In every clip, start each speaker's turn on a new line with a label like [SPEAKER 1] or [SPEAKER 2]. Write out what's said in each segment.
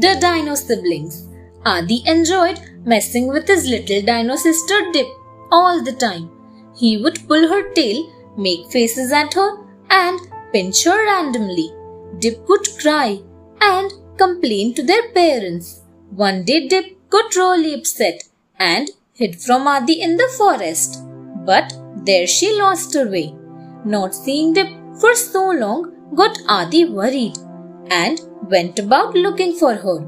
[SPEAKER 1] dino siblings. Adi enjoyed messing with his little dino sister Dip all the time. He would pull her tail, make faces at her, and pinch her randomly. Dip would cry and complain to their parents. One day Dip got really upset and hid from Adi in the forest. But there she lost her way. Not seeing Dip for so long got Adi worried and went about looking for her.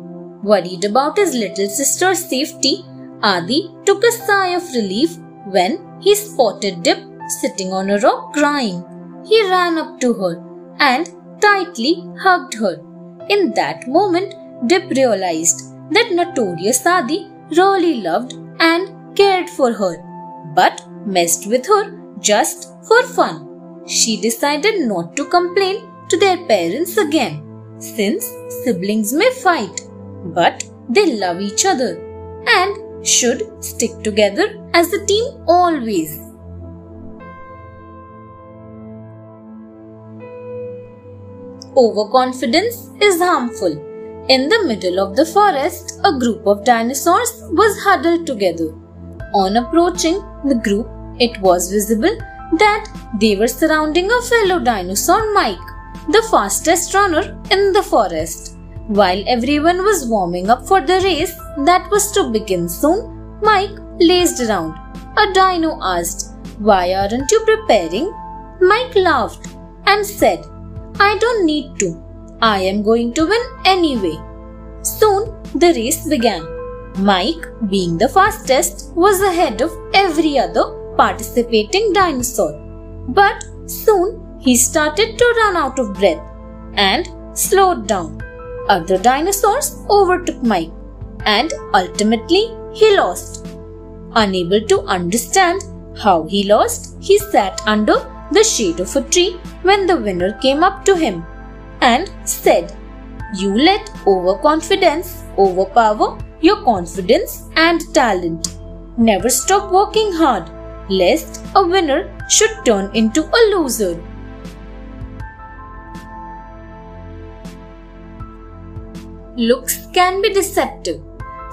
[SPEAKER 1] Worried about his little sister's safety, Adi took a sigh of relief when he spotted Dip sitting on a rock crying. He ran up to her and tightly hugged her. In that moment, Dip realized that notorious Adi really loved and cared for her, but messed with her just for fun. She decided not to complain to their parents again, since siblings may fight, but they love each other and should stick together as a team always. Overconfidence is harmful. In the middle of the forest, a group of dinosaurs was huddled together. On approaching the group, it was visible that they were surrounding a fellow dinosaur, Mike, the fastest runner in the forest. While everyone was warming up for the race that was to begin soon, Mike lazed around. A dino asked, Why aren't you preparing? Mike laughed and said, I don't need to. I am going to win anyway. Soon the race began. Mike, being the fastest, was ahead of every other participating dinosaur. But soon he started to run out of breath and slowed down. Other dinosaurs overtook Mike and ultimately he lost. Unable to understand how he lost, he sat under the shade of a tree when the winner came up to him and said, You let overconfidence overpower your confidence and talent. Never stop working hard, lest a winner should turn into a loser. Looks can be deceptive.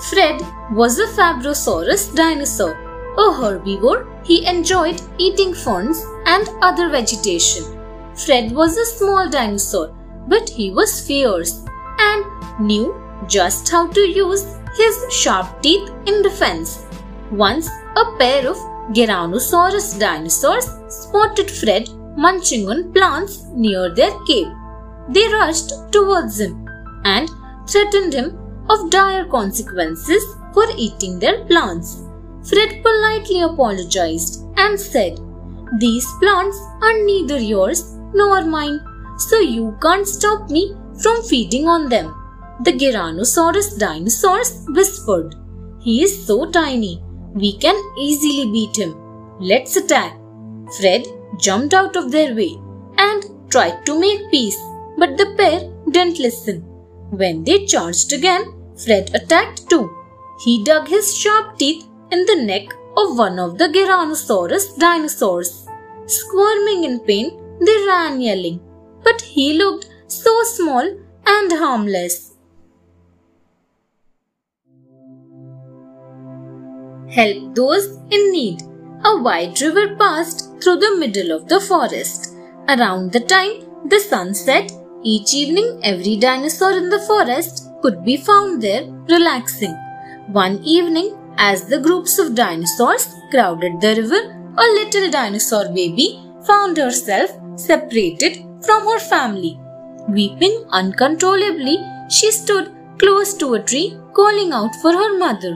[SPEAKER 1] Fred was a Fabrosaurus dinosaur a herbivore, he enjoyed eating ferns and other vegetation. Fred was a small dinosaur, but he was fierce and knew just how to use his sharp teeth in defense. Once, a pair of Tyrannosaurus dinosaurs spotted Fred munching on plants near their cave. They rushed towards him and threatened him of dire consequences for eating their plants. Fred politely apologized and said, These plants are neither yours nor mine, so you can't stop me from feeding on them. The Tyrannosaurus dinosaurs whispered, He is so tiny, we can easily beat him. Let's attack. Fred jumped out of their way and tried to make peace, but the pair didn't listen. When they charged again, Fred attacked too. He dug his sharp teeth in the neck of one of the Tyrannosaurus dinosaurs. Squirming in pain, they ran yelling, but he looked so small and harmless. Help those in need. A wide river passed through the middle of the forest. Around the time the sun set, each evening every dinosaur in the forest could be found there relaxing. One evening, as the groups of dinosaurs crowded the river, a little dinosaur baby found herself separated from her family. Weeping uncontrollably, she stood close to a tree calling out for her mother.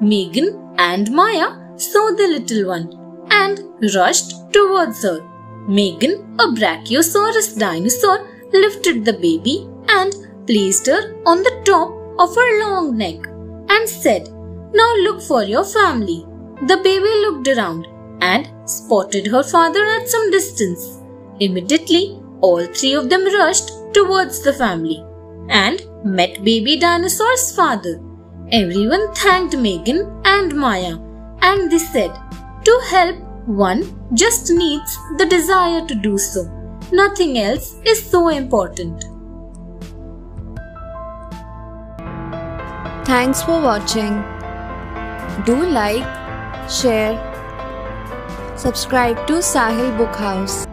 [SPEAKER 1] Megan and Maya saw the little one and rushed towards her. Megan, a Brachiosaurus dinosaur, lifted the baby and placed her on the top of her long neck and said, now look for your family. The baby looked around and spotted her father at some distance. Immediately, all three of them rushed towards the family and met baby dinosaur's father. Everyone thanked Megan and Maya and they said, To help, one just needs the desire to do so. Nothing else is so important.
[SPEAKER 2] Thanks for watching. Do like, share, subscribe to Sahil Book House.